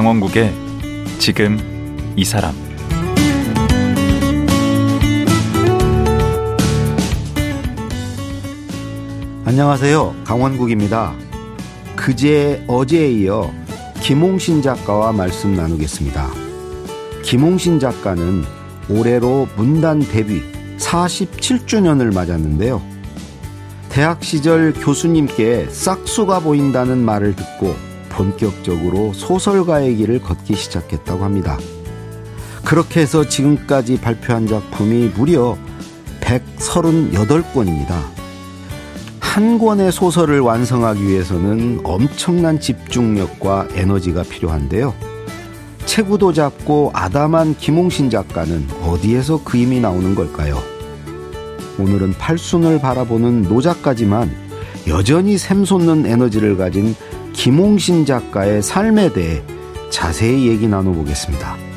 강원국의 지금 이 사람 안녕하세요. 강원국입니다. 그제 어제에 이어 김홍신 작가와 말씀 나누겠습니다. 김홍신 작가는 올해로 문단 데뷔 47주년을 맞았는데요. 대학 시절 교수님께 싹수가 보인다는 말을 듣고 본격적으로 소설가의 길을 걷기 시작했다고 합니다. 그렇게 해서 지금까지 발표한 작품이 무려 138권입니다. 한 권의 소설을 완성하기 위해서는 엄청난 집중력과 에너지가 필요한데요. 체구도 작고 아담한 김홍신 작가는 어디에서 그 힘이 나오는 걸까요? 오늘은 팔순을 바라보는 노 작가지만 여전히 샘솟는 에너지를 가진 김홍신 작가의 삶에 대해 자세히 얘기 나눠보겠습니다.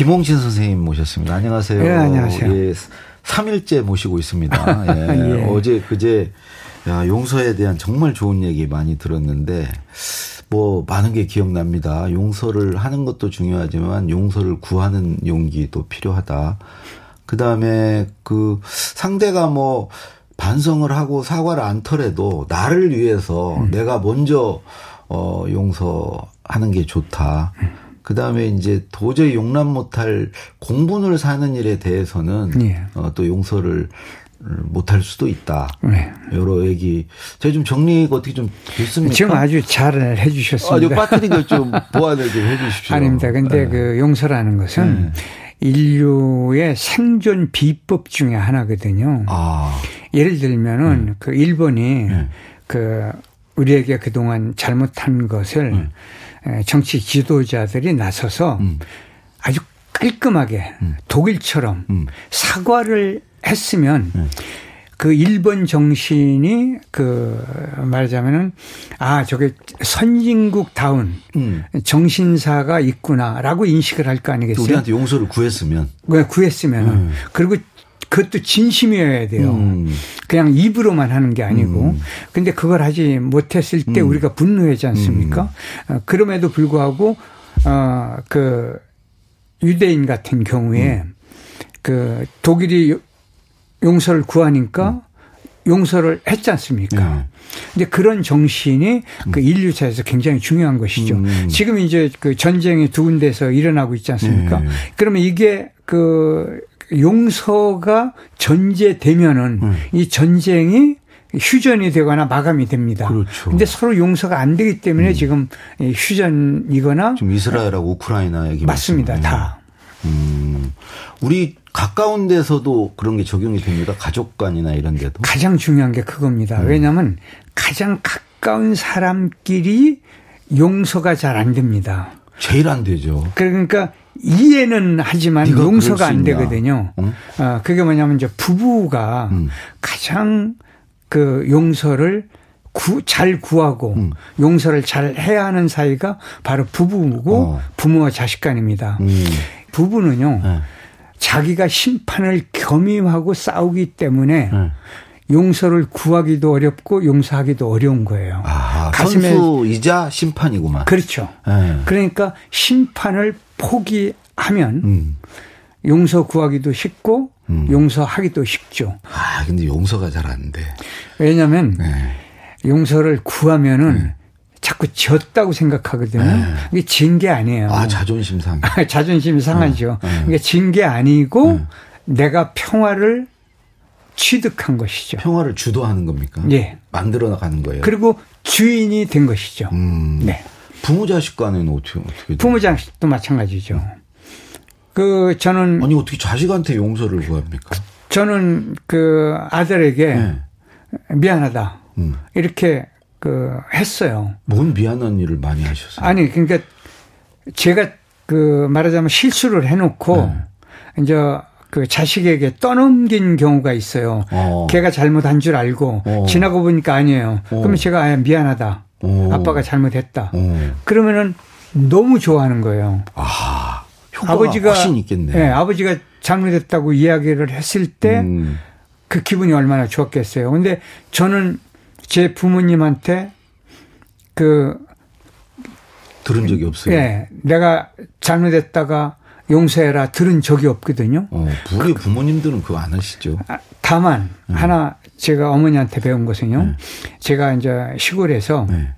김홍신 선생님 모셨습니다. 안녕하세요. 네, 안녕하세요. 예, 3일째 모시고 있습니다. 예, 예. 어제 그제 야, 용서에 대한 정말 좋은 얘기 많이 들었는데 뭐 많은 게 기억납니다. 용서를 하는 것도 중요하지만 용서를 구하는 용기도 필요하다. 그다음에 그 상대가 뭐 반성을 하고 사과를 않더라도 나를 위해서 음. 내가 먼저 어 용서하는 게 좋다. 그 다음에 이제 도저히 용납 못할 공분을 사는 일에 대해서는 예. 어, 또 용서를 못할 수도 있다. 네. 여러 얘기. 제가 좀 정리가 어떻게 좀 됐습니까? 지금 아주 잘 아, 해주셨습니다. 요 빠뜨리를 좀 보완을 좀 해주십시오. 아닙니다. 근데 네. 그 용서라는 것은 인류의 생존 비법 중에 하나거든요. 아, 예를 들면은 그 일본이 네. 그 우리에게 그동안 잘못한 것을 에, 정치 지도자들이 나서서 음. 아주 깔끔하게 독일처럼 음. 사과를 했으면 네. 그 일본 정신이 그 말하자면은 아 저게 선진국 다운 음. 정신사가 있구나라고 인식을 할 거 아니겠어요? 우리한테 용서를 구했으면. 왜 구했으면은 그리고 그것도 진심이어야 돼요. 음. 그냥 입으로만 하는 게 아니고. 근데 그걸 하지 못했을 때 우리가 분노하지 않습니까? 어, 그럼에도 불구하고 어 그 유대인 같은 경우에 그 독일이 요- 용서를 구하니까 용서를 했지 않습니까? 네. 근데 그런 정신이 그 인류사에서 굉장히 중요한 것이죠. 음. 지금 이제 그 전쟁이 두 군데서 일어나고 있지 않습니까? 네. 그러면 이게 그 용서가 전제되면은 음. 이 전쟁이 휴전이 되거나 마감이 됩니다. 그렇죠. 근데 서로 용서가 안 되기 때문에 지금 이 휴전이거나 좀 이스라엘하고 우크라이나 얘기 맞습니다. 다. 음. 우리 가까운 데서도 그런 게 적용이 됩니다. 가족 간이나 이런 데도. 가장 중요한 게 그겁니다. 음. 왜냐하면 가장 가까운 사람끼리 용서가 잘 안 됩니다. 제일 안 되죠. 그러니까 이해는 하지만 용서가 안. 되거든요. 응? 어, 그게 뭐냐면 이제 부부가 음. 가장 그 용서를 구, 잘 구하고 음. 용서를 잘 해야 하는 사이가 바로 부부고 어. 부모와 자식 간입니다. 음. 부부는요. 네. 자기가 심판을 겸임하고 싸우기 때문에 네. 용서를 구하기도 어렵고 용서하기도 어려운 거예요. 아, 가슴에 선수이자 심판이구만. 그렇죠. 네. 그러니까 심판을 포기하면 음. 용서 구하기도 쉽고 음. 용서하기도 쉽죠. 아, 근데 용서가 잘 안 돼. 왜냐하면 네. 용서를 구하면은 자꾸 졌다고 생각하거든요. 네. 이게 진 게 아니에요. 아, 자존심 상해. 자존심이 상하죠. 네. 이게 진 게 아니고 네. 내가 평화를 취득한 것이죠. 평화를 주도하는 겁니까? 예. 만들어 나가는 거예요. 그리고 주인이 된 것이죠. 음. 네. 부모 자식 간에는 어떻게 어떻게? 부모 자식도 마찬가지죠. 그 저는 아니 어떻게 자식한테 용서를 구합니까? 저는 그 아들에게 네. 미안하다 음. 이렇게 그 했어요. 뭔 미안한 일을 많이 하셨어요? 아니 그러니까 제가 그 말하자면 실수를 해놓고 네. 이제 그 자식에게 떠넘긴 경우가 있어요. 어. 걔가 잘못한 줄 알고 어. 지나고 보니까 아니에요. 어. 그러면 제가 아, 미안하다. 어. 아빠가 잘못했다. 어. 그러면은 너무 좋아하는 거예요. 아, 효과가 아버지가. 예, 아버지가 잘못했다고 이야기를 했을 때 음. 그 기분이 얼마나 좋았겠어요. 근데 저는 제 부모님한테 그, 들은 적이 없어요. 예, 내가 잘못했다가 용서해라 들은 적이 없거든요. 어, 우리 부모님들은 그거 안 하시죠. 아, 다만 하나 제가 어머니한테 배운 것은요. 제가 이제 시골에서 네.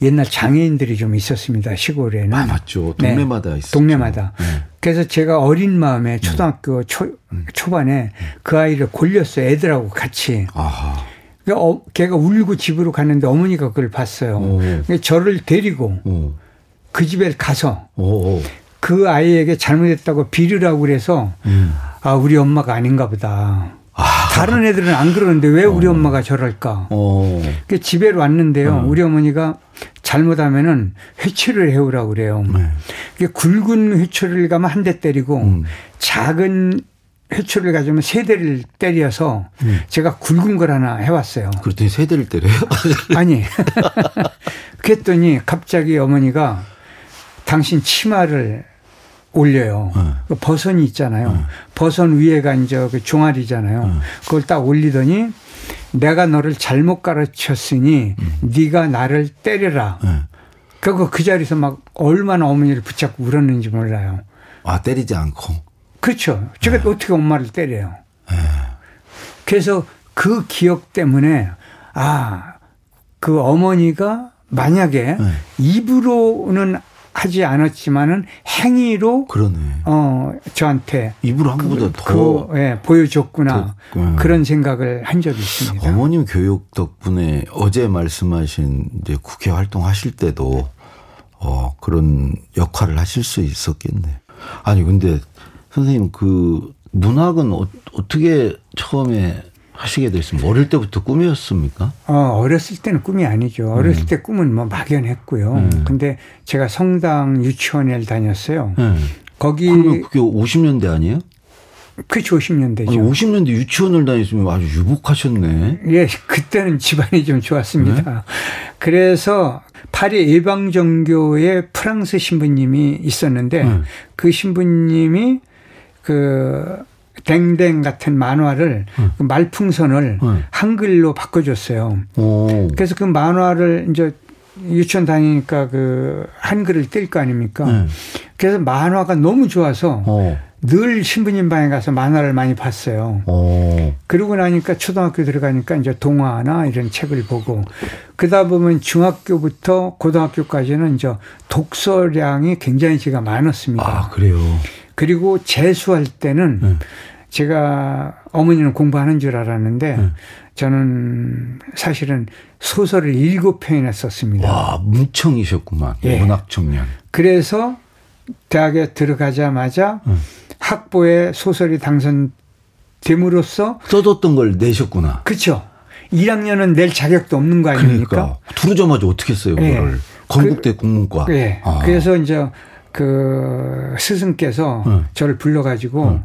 옛날 장애인들이 좀 있었습니다. 시골에는. 아, 맞죠. 네. 동네마다 있어요. 동네마다. 네. 그래서 제가 어린 마음에 초등학교 초, 초반에 그 아이를 골렸어요. 애들하고 같이. 아하. 그러니까 어, 걔가 울고 집으로 갔는데 어머니가 그걸 봤어요. 오. 그러니까 저를 데리고 오. 그 집에 가서 오. 오. 그 아이에게 잘못했다고 비르라고 그래서 음. 아, 우리 엄마가 아닌가 보다. 아. 다른 애들은 안 그러는데 왜 우리 엄마가 저럴까? 어. 그 집에 왔는데요. 음. 우리 어머니가 잘못하면은 회초리를 해오라고 그래요. 네. 그게 굵은 회초리를 가면 한 대 때리고 음. 작은 회초리를 가지면 세 대를 때려서 음. 제가 굵은 걸 하나 해왔어요. 그랬더니 세 대를 때려요? 아니. 그랬더니 갑자기 어머니가 당신 치마를 올려요. 어. 그 버선이 있잖아요. 어. 버선 위에가 이제 그 종아리잖아요. 어. 그걸 딱 올리더니 내가 너를 잘못 가르쳤으니 네가 나를 때려라. 네. 그거 그 자리에서 막 얼마나 어머니를 붙잡고 울었는지 몰라요. 아, 때리지 않고. 그렇죠. 제가 네. 어떻게 엄마를 때려요. 그래서 그 기억 때문에 아, 그 어머니가 만약에 네. 입으로는 하지 않았지만은 행위로 그러네. 어 저한테 입으로 한 것보다 더 그, 예, 보여줬구나 더, 음. 그런 생각을 한 적이 있습니다. 어머님 교육 덕분에 어제 말씀하신 이제 국회 활동하실 때도 어 그런 역할을 하실 수 있었겠네. 아니 근데 선생님 그 문학은 어, 어떻게 처음에 하시게 됐습니까? 어릴 때부터 꿈이었습니까? 어, 어렸을 때는 꿈이 아니죠. 어렸을 때 꿈은 뭐 막연했고요. 음. 근데 제가 성당 유치원을 다녔어요. 네. 거기 그러면 그게 50년대 아니에요? 그 50년대죠. 아니 50년대 유치원을 다녔으면 아주 유복하셨네. 예, 그때는 집안이 좀 좋았습니다. 네? 그래서 파리 예방정교회 프랑스 신부님이 있었는데 네. 그 신부님이 그 댕댕 같은 만화를 그 말풍선을 네. 한글로 바꿔줬어요. 오. 그래서 그 만화를 이제 유치원 다니니까 그 한글을 뗄 거 아닙니까? 네. 그래서 만화가 너무 좋아서 어. 늘 신부님 방에 가서 만화를 많이 봤어요. 어. 그러고 나니까 초등학교 들어가니까 이제 동화나 이런 책을 보고 그러다 보면 중학교부터 고등학교까지는 이제 독서량이 굉장히 제가 많았습니다. 아 그래요. 그리고 재수할 때는 네. 제가 어머니는 공부하는 줄 알았는데 네. 저는 사실은 소설을 일곱 편이나 썼습니다. 와 문청이셨구만. 예. 문학 청년. 그래서 대학에 들어가자마자 음. 학보에 소설이 당선됨으로써 써뒀던 걸 내셨구나. 그렇죠. 1학년은 낼 자격도 없는 거 아닙니까? 그러니까 들어오자마자 어떻게 했어요, 예. 그거를? 건국대 국문과. 예. 아. 그래서 이제 그 스승께서 응. 저를 불러가지고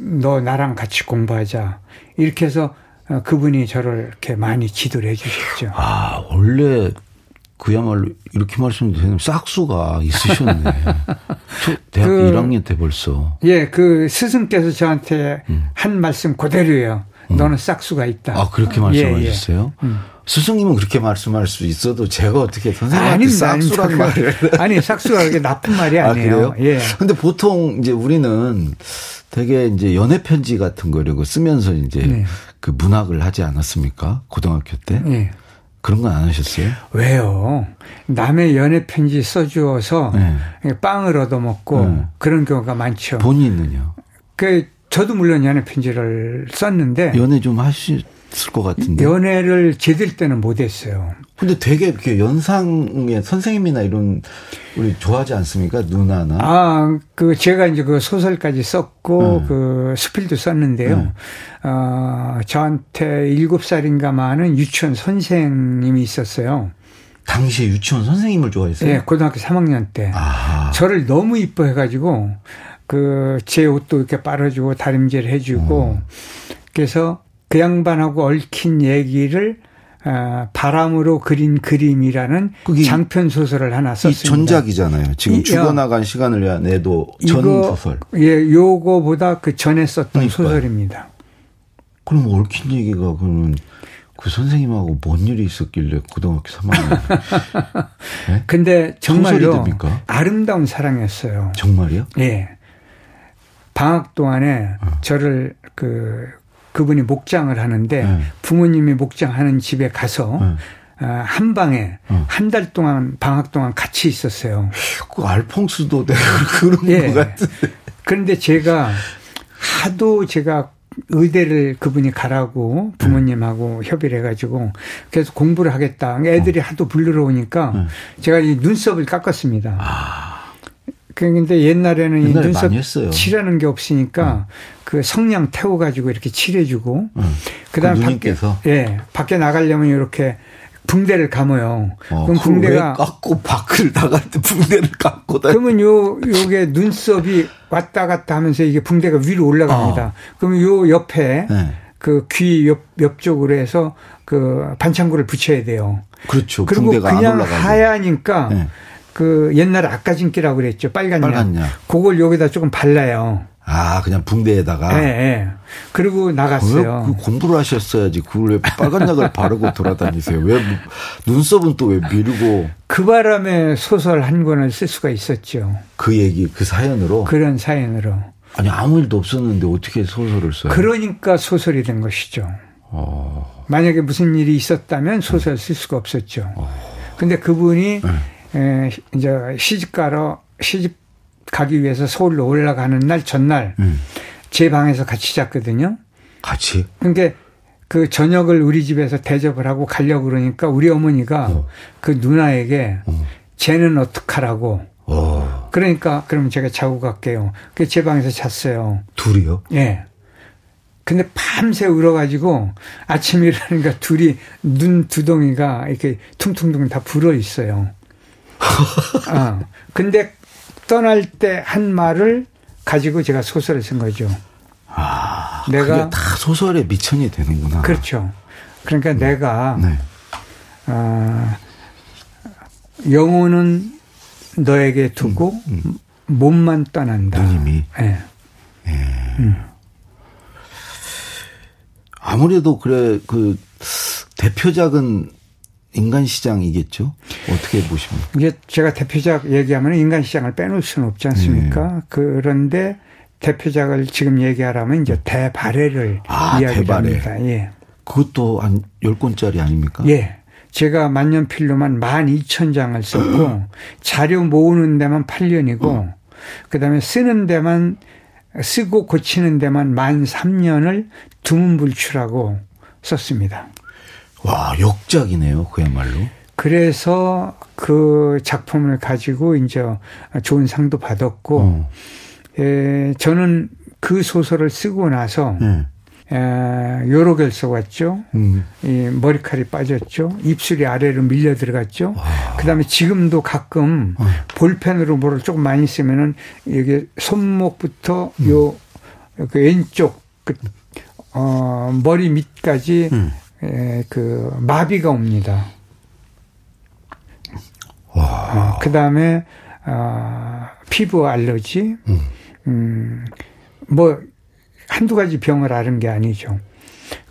너 나랑 같이 공부하자 이렇게 해서 어, 그분이 저를 이렇게 많이 지도를 해 주셨죠. 아 원래 그야말로 이렇게 말씀드리면 싹수가 있으셨네. 저 대학 그- 1학년 때 벌써. 예, 그 스승께서 저한테 음. 한 말씀 그대로예요. 너는 싹수가 있다. 아 그렇게 예, 예. 말씀하셨어요? 스승님은 그렇게 말씀할 수 있어도 제가 어떻게 선생님한테 아닙니다. 말을 아니 싹수가 그게 나쁜 말이 아, 아니에요. 그래요? 예. 근데 보통 이제 우리는 되게 이제 연애 편지 같은 거라고 쓰면서 이제 네. 그 문학을 하지 않았습니까? 고등학교 때? 예. 그런 건 안 하셨어요? 왜요? 남의 연애 편지 써주어서 네. 빵을 얻어먹고 네. 그런 경우가 많죠. 본인은요? 그 저도 물론 연애 편지를 썼는데 연애 좀 하셨을 것 같은데. 연애를 제들 때는 못했어요. 근데 되게 이렇게 연상의 선생님이나 이런 우리 좋아하지 않습니까? 누나나. 아, 그 제가 이제 그 소설까지 썼고 네. 그 수필도 썼는데요. 네. 어, 저한테 일곱 살인가 많은 유치원 선생님이 있었어요. 당시에 유치원 선생님을 좋아했어요? 예, 고등학교 3학년 때. 아. 저를 너무 이뻐해가지고 그 제 옷도 이렇게 빨아주고 다림질 해주고 음. 그래서 그 양반하고 얽힌 얘기를 아, 바람으로 그린 그림이라는 장편 소설을 하나 이 썼습니다. 전작이잖아요. 지금 이- 죽어나간 시간을 내도 전 이거 소설. 예, 요거보다 그 전에 썼던 그러니까요. 소설입니다. 그럼 얽힌 얘기가 그러면 그 선생님하고 뭔 일이 있었길래 고등학교 3학년 네? 근데 정말로? 아름다운 사랑이었어요. 정말이요? 예. 방학 동안에 어. 저를 그 그분이 목장을 하는데 네. 부모님이 목장하는 집에 가서 네. 아, 한 방에 어. 한달 동안 방학 동안 같이 있었어요. 그 알퐁스도 내가 그런 예. 것 같은데. 그런데 제가 하도 제가 의대를 그분이 가라고 부모님하고 협의를 해가지고 그래서 공부를 하겠다. 애들이 하도 불러러 오니까 네. 제가 이 눈썹을 깎았습니다. 그 런데 옛날에는 이 옛날에 눈썹. 칠하는 게 없으니까 그 성냥 태워 가지고 이렇게 칠해주고 응. 그다음 그 밖에 누님께서? 예 밖에 나가려면 이렇게 붕대를 감아요. 어, 그럼 붕대가 왜 깎고 밖을 나갈 때 붕대를 깎고 다 그러면 요 요게 눈썹이 왔다 갔다 하면서 이게 붕대가 위로 올라갑니다. 그러면 요 옆에 어. 네. 그귀 옆 옆쪽으로 해서 그 반창고를 붙여야 돼요. 그렇죠. 그리고 그냥. 하야니까 네. 그 옛날에 아까진기라고 그랬죠. 빨간 약. 빨간 약. 그걸 여기다 조금 발라요. 아, 그냥 붕대에다가. 예, 예. 그리고 왜 나갔어요. 그 공부를 하셨어야지. 그걸 왜 빨간 약을 바르고 돌아다니세요? 왜 무- 눈썹은 또 왜 미루고 그 바람에 소설 한 권을 쓸 수가 있었죠. 그 얘기 그 사연으로 그런 사연으로. 아니 아무 일도 없었는데 어떻게 소설을 써요? 그러니까 소설이 된 것이죠. 어, 만약에 무슨 일이 있었다면 소설 쓸 수가 없었죠. 근데 그분이 에, 이제 시집 가러 시집 가기 위해서 서울로 올라가는 날 전날 음. 제 방에서 같이 잤거든요. 같이 그러니까 그 저녁을 우리 집에서 대접을 하고 가려고 그러니까 우리 어머니가 어. 그 누나에게 쟤는 어떡하라고 어, 그러니까 그럼 제가 자고 갈게요. 그제 방에서 잤어요. 둘이요? 예. 근데 밤새 울어가지고 아침 일어나니까 둘이 눈 두덩이가 이렇게 퉁퉁퉁 다 불어 있어요. 아, 근데 떠날 때 한 말을 가지고 제가 소설을 쓴 거죠. 아, 내가- 그게 다 소설에 미천이 되는구나. 그렇죠. 그러니까 내가 네. 아, 영혼은 너에게 두고 몸만 떠난다. 누님이 예. 아무래도 그래 그 대표작은 인간 시장이겠죠. 어떻게 보십니까? 이게 제가 대표작 얘기하면 인간 시장을 빼놓을 수는 없지 않습니까? 네. 그런데 대표작을 지금 얘기하라면 이제 대발해를 아, 이야기를 대발해. 합니다. 예. 그것도 한 10권짜리 아닙니까? 예. 제가 만년필로만 12,000장을 썼고 자료 모으는 데만 8년이고 그다음에 쓰는 데만 쓰고 고치는 데만 만 3년을 두문불출하고 썼습니다. 와, 역작이네요. 그야말로. 그래서 그 작품을 가지고 이제 좋은 상도 받았고 어. 에, 저는 그 소설을 쓰고 나서 네. 에, 요로 결석 왔죠. 음. 이 머리칼이 빠졌죠. 입술이 아래로 밀려 들어갔죠. 그다음에 지금도 가끔 어. 볼펜으로 뭐를 조금 많이 쓰면은 이게 손목부터 음. 요 그 왼쪽 그, 어, 머리 밑까지 음. 에, 그 마비가 옵니다. 와. 그 다음에, 어, 피부 알러지, 음, 뭐, 한두 가지 병을 앓은 게 아니죠.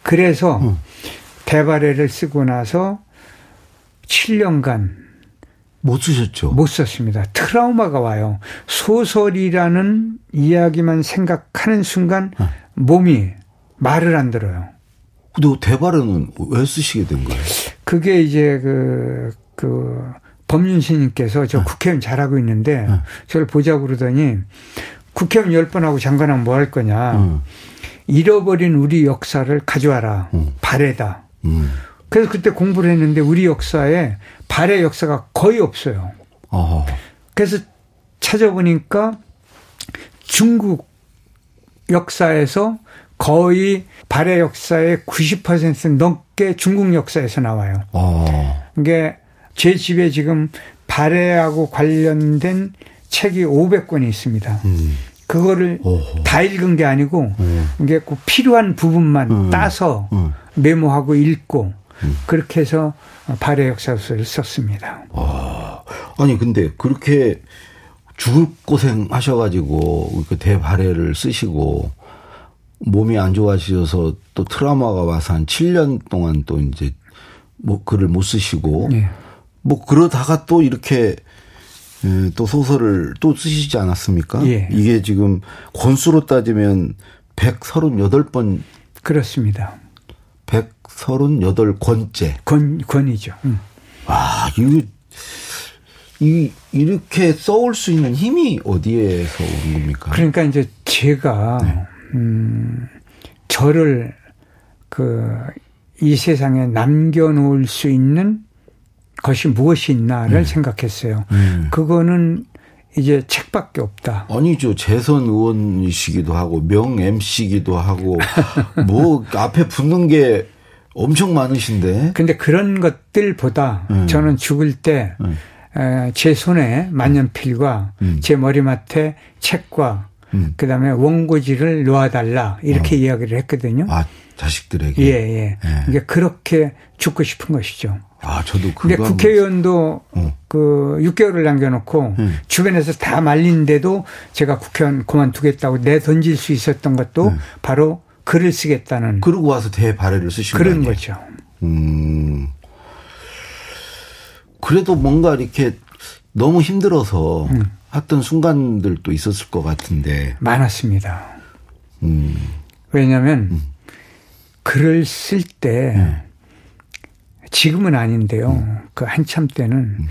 그래서 음. 대발해를 쓰고 나서 7년간 못 쓰셨죠? 못 썼습니다. 트라우마가 와요. 소설이라는 이야기만 생각하는 순간 어. 몸이 말을 안 들어요. 근데 대발은 왜 쓰시게 된 거예요? 그게 이제 그, 그, 법륜 스님께서 저 국회의원 잘하고 있는데 네. 저를 보자고 그러더니 국회의원 열 번 하고 장관하면 뭐 할 거냐. 음. 잃어버린 우리 역사를 가져와라. 음. 발해다. 음. 그래서 그때 공부를 했는데 우리 역사에 발해 역사가 거의 없어요. 어. 그래서 찾아보니까 중국 역사에서 거의 발해 역사의 90% 넘게 중국 역사에서 나와요. 어. 이게 제 집에 지금 발해하고 관련된 책이 500권이 있습니다. 음. 그거를 오호. 다 읽은 게 아니고 네. 이게 꼭 필요한 부분만 음. 따서 음. 메모하고 읽고 그렇게 해서 발해 역사서를 썼습니다. 아니 근데 그렇게 죽을 고생 하셔가지고 그 대발해를 쓰시고 몸이 안 좋아지셔서 또 트라우마가 와서 한 7년 동안 또 이제 뭐 글을 못 쓰시고 예. 뭐 그러다가 또 이렇게 예, 또 소설을 또 쓰시지 않았습니까? 예. 이게 지금 권수로 따지면 138번, 그렇습니다. 138권째. 권, 권이죠. 음. 아, 이거, 이, 이렇게 써올 수 있는 힘이 어디에서 오는 겁니까? 그러니까 이제 제가 네. 음 저를 그 이 세상에 남겨놓을 수 있는 것이 무엇이 있나를 생각했어요. 음. 그거는 이제 책밖에 없다. 아니죠. 재선 의원이시기도 하고, 명 MC기도 하고, 뭐, 앞에 붙는 게 엄청 많으신데. 근데 그런 것들보다 음. 저는 죽을 때 음. 에, 제 손에 만년필과 음. 제 머리맡에 책과 음. 그다음에 원고지를 놓아달라 이렇게 이야기를 했거든요. 아, 자식들에게. 예, 예. 예. 이게 그렇게 죽고 싶은 것이죠. 아, 저도 그거 근데 국회의원도 어. 그 6개월을 남겨놓고 음. 주변에서 다 말린데도 제가 국회의원 그만두겠다고 내 던질 수 있었던 것도 바로 글을 쓰겠다는 그러고 와서 대발해를 쓰신 거 그런? 거죠. 음. 그래도 뭔가 이렇게 너무 힘들어서 음. 했던 순간들도 있었을 것 같은데. 많았습니다. 음. 왜냐하면 글을 쓸때 네. 지금은 아닌데요. 음. 그 한참 때는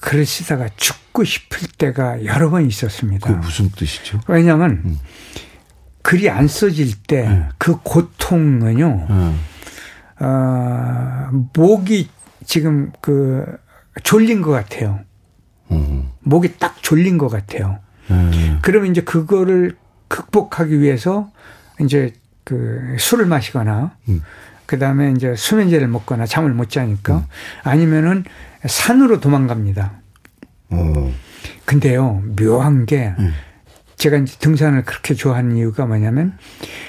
글을 쓰다가 죽고 싶을 때가 여러 번 있었습니다. 그게 무슨 뜻이죠? 왜냐하면 음. 글이 안 써질 때 네. 그 고통은요. 음. 어, 목이 지금 그 졸린 것 같아요. 음. 목이 딱 졸린 것 같아요. 음. 그러면 이제 그거를 극복하기 위해서 이제 그 술을 마시거나 음. 그 다음에 이제 수면제를 먹거나 잠을 못 자니까 음. 아니면은 산으로 도망갑니다. 어. 근데요, 묘한 게 음. 제가 이제 등산을 그렇게 좋아하는 이유가 뭐냐면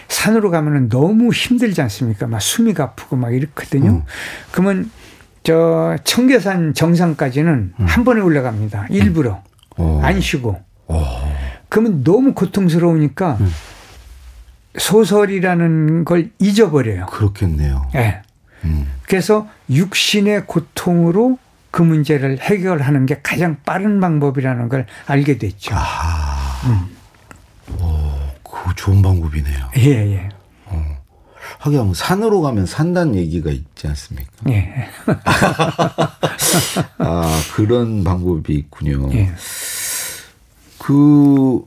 산으로 가면은 너무 힘들지 않습니까? 막 숨이 가쁘고 막 이렇거든요. 음. 그러면 저 청계산 정상까지는 한 번에 올라갑니다. 일부러 음. 어. 안 쉬고. 어. 그러면 너무 고통스러우니까 음. 소설이라는 걸 잊어버려요. 그렇겠네요. 예. 음. 그래서 육신의 고통으로 그 문제를 해결하는 게 가장 빠른 방법이라는 걸 알게 됐죠. 아. 어, 그거 좋은 방법이네요. 예, 예. 하긴 뭐 산으로 가면 산다는 얘기가 있지 않습니까? 예. 아, 그런 방법이 있군요. 예. 그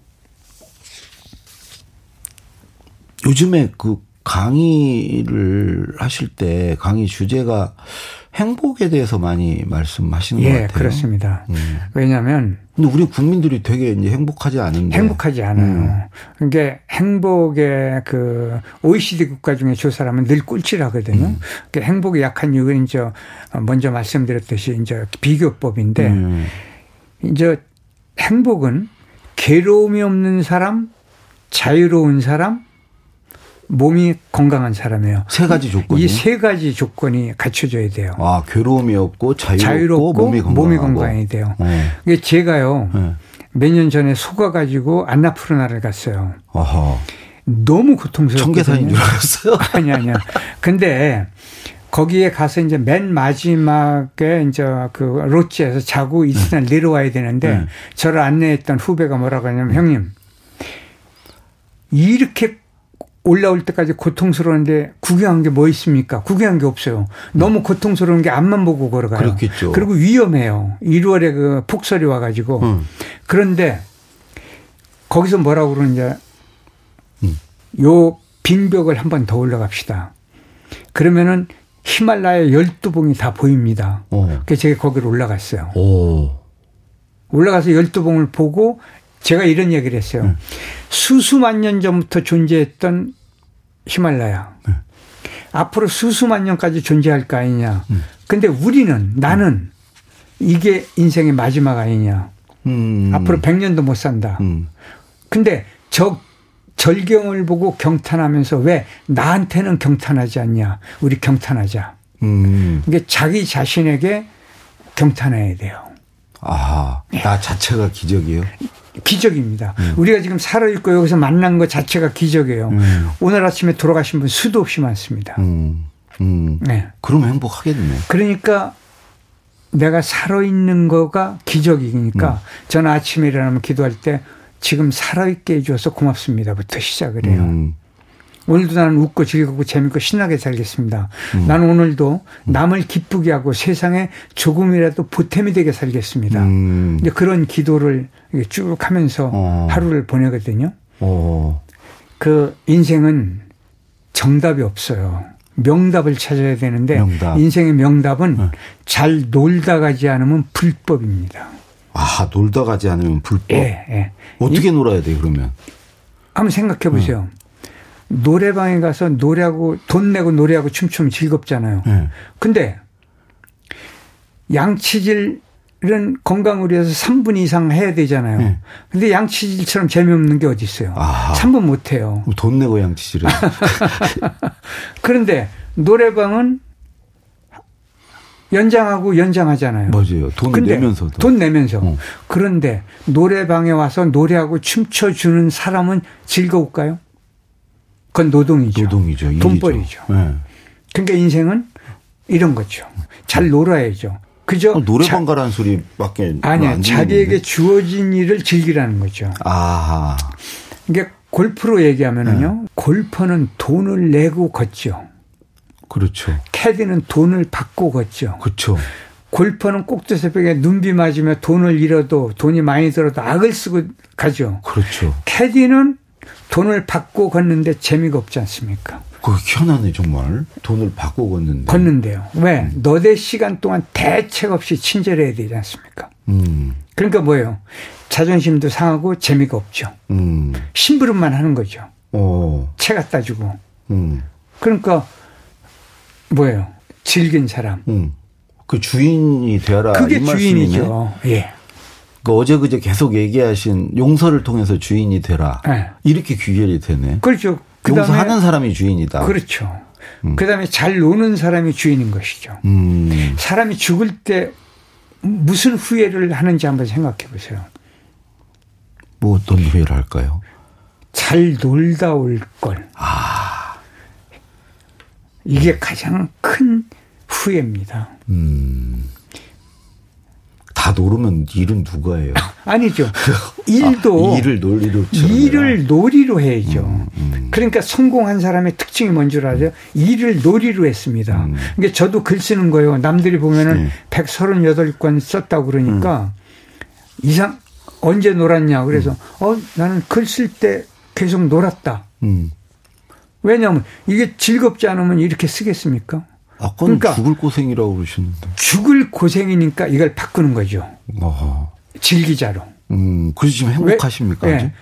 요즘에 그 강의를 하실 때 강의 주제가 행복에 대해서 많이 말씀하시는 것 예, 같아요. 그렇습니다. 음. 왜냐하면 근데 우리 국민들이 되게 이제 행복하지 않은데 행복하지 않아요. 그러니까 행복의 그 OECD 국가 중에 조사를 하면 늘 꿀치라거든요. 그 행복이 약한 이유는 이제 먼저 말씀드렸듯이 이제 비교법인데 음. 이제 행복은 괴로움이 없는 사람, 자유로운 사람, 몸이 건강한 사람이에요. 세 가지 조건이 이 세 가지 조건이 갖춰져야 돼요. 아 괴로움이 없고 자유롭고, 자유롭고 몸이 건강하고 건강해야 돼요. 어. 이게 제가요 네. 몇년 전에 속아 가지고 안나푸르나를 갔어요. 어허. 너무 고통스럽거든요. 청계산인 줄 알았어요. 아니 아니야. 근데 거기에 가서 이제 맨 마지막에 이제 그 로지에서 자고 이튿날 내려와야 되는데 네. 저를 안내했던 후배가 뭐라고 하냐면 형님 이렇게 올라올 때까지 고통스러운데 구경한 게 뭐 있습니까? 구경한 게 없어요. 너무 고통스러운 게 앞만 보고 걸어가요. 그렇겠죠. 그리고 위험해요. 1월에 그 폭설이 와가지고 음. 그런데 거기서 뭐라고 그러는지 음. 요 빈벽을 한 번 더 올라갑시다. 그러면은 히말라야 12봉이 다 보입니다. 어. 그래서 제가 거기로 올라갔어요. 오. 올라가서 12봉을 보고 제가 이런 얘기를 했어요. 음. 수수만 년 전부터 존재했던 히말라야. 네. 앞으로 수수만 년까지 존재할 거 아니냐. 음. 근데 우리는 나는 이게 인생의 마지막 아니냐. 음. 앞으로 100년도 못 산다. 음. 근데 저 절경을 보고 경탄하면서 왜 나한테는 경탄하지 않냐? 우리 경탄하자. 음. 이게 자기 자신에게 경탄해야 돼요. 아, 나 자체가 기적이에요. 기적입니다. 우리가 지금 살아있고 여기서 만난 것 자체가 기적이에요. 음. 오늘 아침에 돌아가신 분 수도 없이 많습니다. 음. 음. 네. 그럼 행복하겠네. 그러니까 내가 살아있는 거가 기적이니까 음. 저는 아침에 일어나면 기도할 때 지금 살아있게 해줘서 고맙습니다부터 시작을 해요. 음. 오늘도 나는 웃고 즐겁고 재밌고 신나게 살겠습니다. 음. 나는 오늘도 남을 기쁘게 하고 세상에 조금이라도 보탬이 되게 살겠습니다. 음. 이제 그런 기도를 쭉 하면서 어. 하루를 보내거든요. 어. 그 인생은 정답이 없어요. 명답을 찾아야 되는데 명답. 인생의 명답은 잘 놀다 가지 않으면 불법입니다. 아, 놀다 가지 않으면 불법. 예, 예. 어떻게 놀아야 돼, 그러면? 한번 생각해 보세요. 노래방에 가서 노래하고 돈 내고 노래하고 춤추면 즐겁잖아요. 예. 근데 양치질은 건강을 위해서 3분 이상 해야 되잖아요. 네. 근데 양치질처럼 재미없는 게 어디 있어요? 아하. 3분 못 해요. 돈 내고 양치질을. 그런데 노래방은 연장하고 연장하잖아요. 맞아요. 돈 근데 내면서도. 돈 내면서. 어. 그런데 노래방에 와서 노래하고 춤춰주는 사람은 즐거울까요? 그건 노동이죠. 노동이죠. 일이죠. 돈벌이죠. 예. 그러니까 인생은 이런 거죠. 잘 놀아야죠. 그죠? 어, 노래방 자- 가라는 소리밖에 아니야. 안 자기에게. 주어진 일을 즐기라는 거죠. 아하. 이게 골프로 얘기하면은요. 네. 골퍼는 돈을 내고 걷죠. 그렇죠. 캐디는 돈을 받고 걷죠. 그렇죠. 골퍼는 꼭두새벽에 눈비 맞으며 돈을 잃어도 돈이 많이 들어도 악을 쓰고 가죠. 그렇죠. 캐디는 돈을 받고 걷는데 재미가 없지 않습니까? 그거 희한하네, 정말. 돈을 받고 걷는데. 걷는데요. 왜? 음. 너대 시간 동안 대책 없이 친절해야 되지 않습니까? 음. 그러니까 뭐예요? 자존심도 상하고 재미가 없죠. 음. 심부름만 하는 거죠. 어. 채 갖다 주고. 음. 그러니까 뭐예요? 즐긴 사람. 음. 그 주인이 되라. 그게. 주인이죠. 예. 그 어제 그제 계속 얘기하신 용서를 통해서 주인이 되라. 네. 이렇게 귀결이 되네. 그렇죠. 그다음에 용서하는 사람이 주인이다. 그렇죠. 그다음에 잘 노는 사람이 주인인 것이죠. 음. 사람이 죽을 때 무슨 후회를 하는지 한번 생각해 보세요. 뭐 어떤 후회를 할까요? 잘 놀다 올 걸. 아. 이게 가장 큰 후회입니다. 음. 다 노르면 일은 누가 해요? 아니죠. 일도 아, 일을 논리로 일을 놀이로 해야죠. 음, 그러니까 성공한 사람의 특징이 뭔 줄 아세요? 일을 놀이로 했습니다. 음. 그러니까 저도 글 쓰는 거예요. 남들이 보면은 네. 138권 썼다고 그러니까 이상 언제 놀았냐. 그래서 어 나는 글 쓸 때 계속 놀았다. 음. 왜냐하면 이게 즐겁지 않으면 이렇게 쓰겠습니까? 아까는 그러니까- 죽을 고생이라고 그러셨는데. 죽을 고생이니까 이걸 바꾸는 거죠. 어. 즐기자로. 음. 그래서 지금 행복하십니까? 왜-? 예.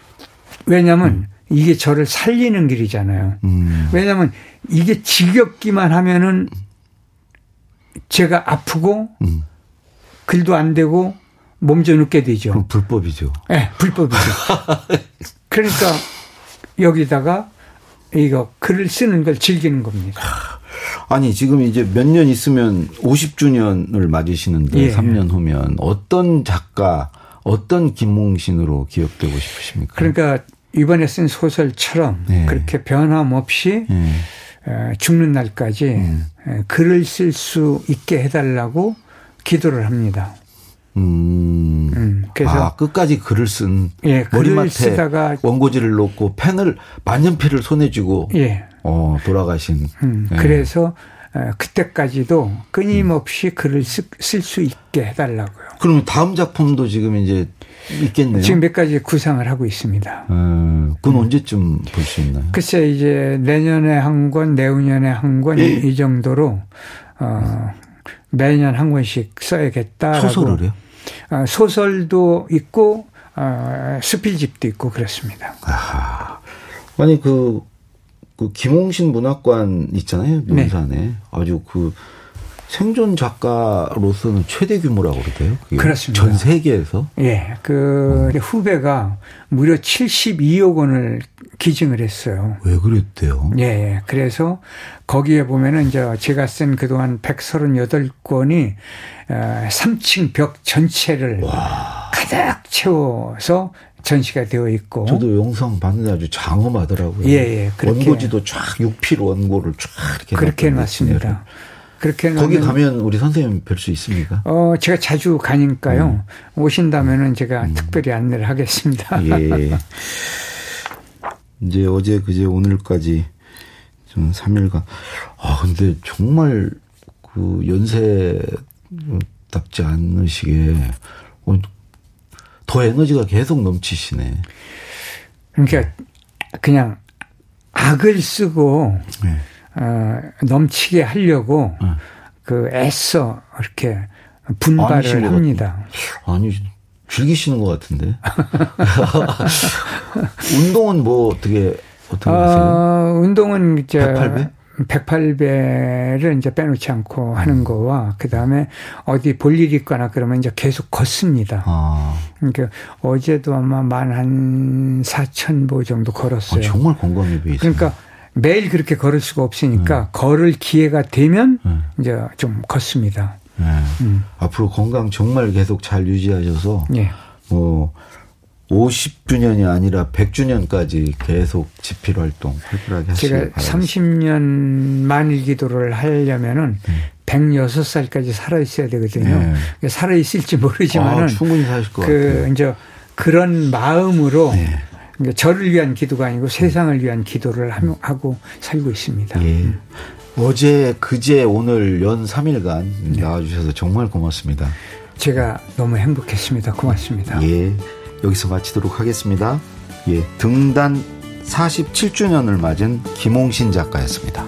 왜냐하면 이게 저를 살리는 길이잖아요. 음. 왜냐하면 이게 지겹기만 하면은 제가 아프고 음. 글도 안 되고 몸져 눕게 되죠. 불법이죠. 예, 불법이죠. 그러니까 여기다가 이거 글을 쓰는 걸 즐기는 겁니다. 아니 지금 이제 몇 년 있으면 50주년을 맞으시는데 예. 3년 후면 어떤 작가, 어떤 김몽신으로 기억되고 싶으십니까? 그러니까 이번에 쓴 소설처럼 네. 그렇게 변함없이 예. 어, 죽는 날까지 음. 에, 글을 쓸 수 있게 해달라고 기도를 합니다. 음. 음, 그래서 아, 끝까지 글을 쓴 예, 머리맡에 쓰다가 원고지를 놓고 펜을 만년필을 손에 쥐고 예, 어, 돌아가신. 음, 예. 그래서 어, 그때까지도 끊임없이 글을 쓸 수 있게 해달라고요. 그러면 다음 작품도 지금 이제 있겠네요. 지금 몇 가지 구상을 하고 있습니다. 어, 그건 언제쯤 볼 수 있나요? 글쎄 이제 내년에 한 권, 내후년에 한 권 이 정도로 어, 매년 한 권씩 써야겠다라고. 소설을요? 어, 소설도 있고 어, 수필집도 있고 그렇습니다. 아하. 아니 그, 그 김홍신 문학관 있잖아요 논산에 아주 그 생존 작가로서는 최대 규모라고 그러대요. 그렇습니다. 전 세계에서. 예, 그 음. 후배가 무려 72억 원을 기증을 했어요. 왜 그랬대요? 예, 그래서 거기에 보면은 이제 제가 쓴 그동안 138권이 3층 어, 벽 전체를 와. 가득 채워서 전시가 되어 있고. 저도 영상 봤는데 아주 장엄하더라고요. 예, 예. 원고지도 쫙 6필 원고를 쫙 이렇게 그렇게 놨습니다. 그렇게 거기 가면 우리 선생님 뵐 수 있습니까? 어, 제가 자주 가니까요. 음. 오신다면은 제가 음. 특별히 안내를 하겠습니다. 예. 이제 어제 그제 오늘까지 좀 3일간 아 근데 정말 그 연세답지 않으시게 어, 더 에너지가 계속 넘치시네. 그러니까 그냥 악을 쓰고 네. 어, 넘치게 하려고 네. 그 애써 이렇게 분발을 합니다. 아니 즐기시는 것 같은데. 운동은 뭐 어떻게 어떻게 하세요? 어, 운동은 이제 108배? 108배를 이제 빼놓지 않고 하는 음. 거와 그 다음에 어디 볼일 있거나 그러면 이제 계속 걷습니다. 아. 그러니까 어제도 아마 만 한 4천 보 정도 걸었어요. 아, 정말 건강해 보이세요. 그러니까 매일 그렇게 걸을 수가 없으니까 음. 걸을 기회가 되면 음. 이제 좀 걷습니다. 네. 음. 앞으로 건강 정말 계속 잘 유지하셔서 네. 뭐 50주년이 아니라 100주년까지 계속 집필 활동 활발하게 제가 바랍니다. 30년 만일 기도를 하려면은 네. 106살까지 살아 있어야 되거든요. 네. 살아 있을지 모르지만은 아, 충분히 사실 것 그 같아요. 이제 그런 마음으로 네. 그러니까 저를 위한 기도가 아니고 세상을 위한 기도를 하고 살고 있습니다. 예. 어제, 그제, 오늘 연 3일간 네. 나와주셔서 정말 고맙습니다. 제가 너무 행복했습니다. 고맙습니다. 예. 여기서 마치도록 하겠습니다. 예. 등단 47주년을 맞은 김홍신 작가였습니다.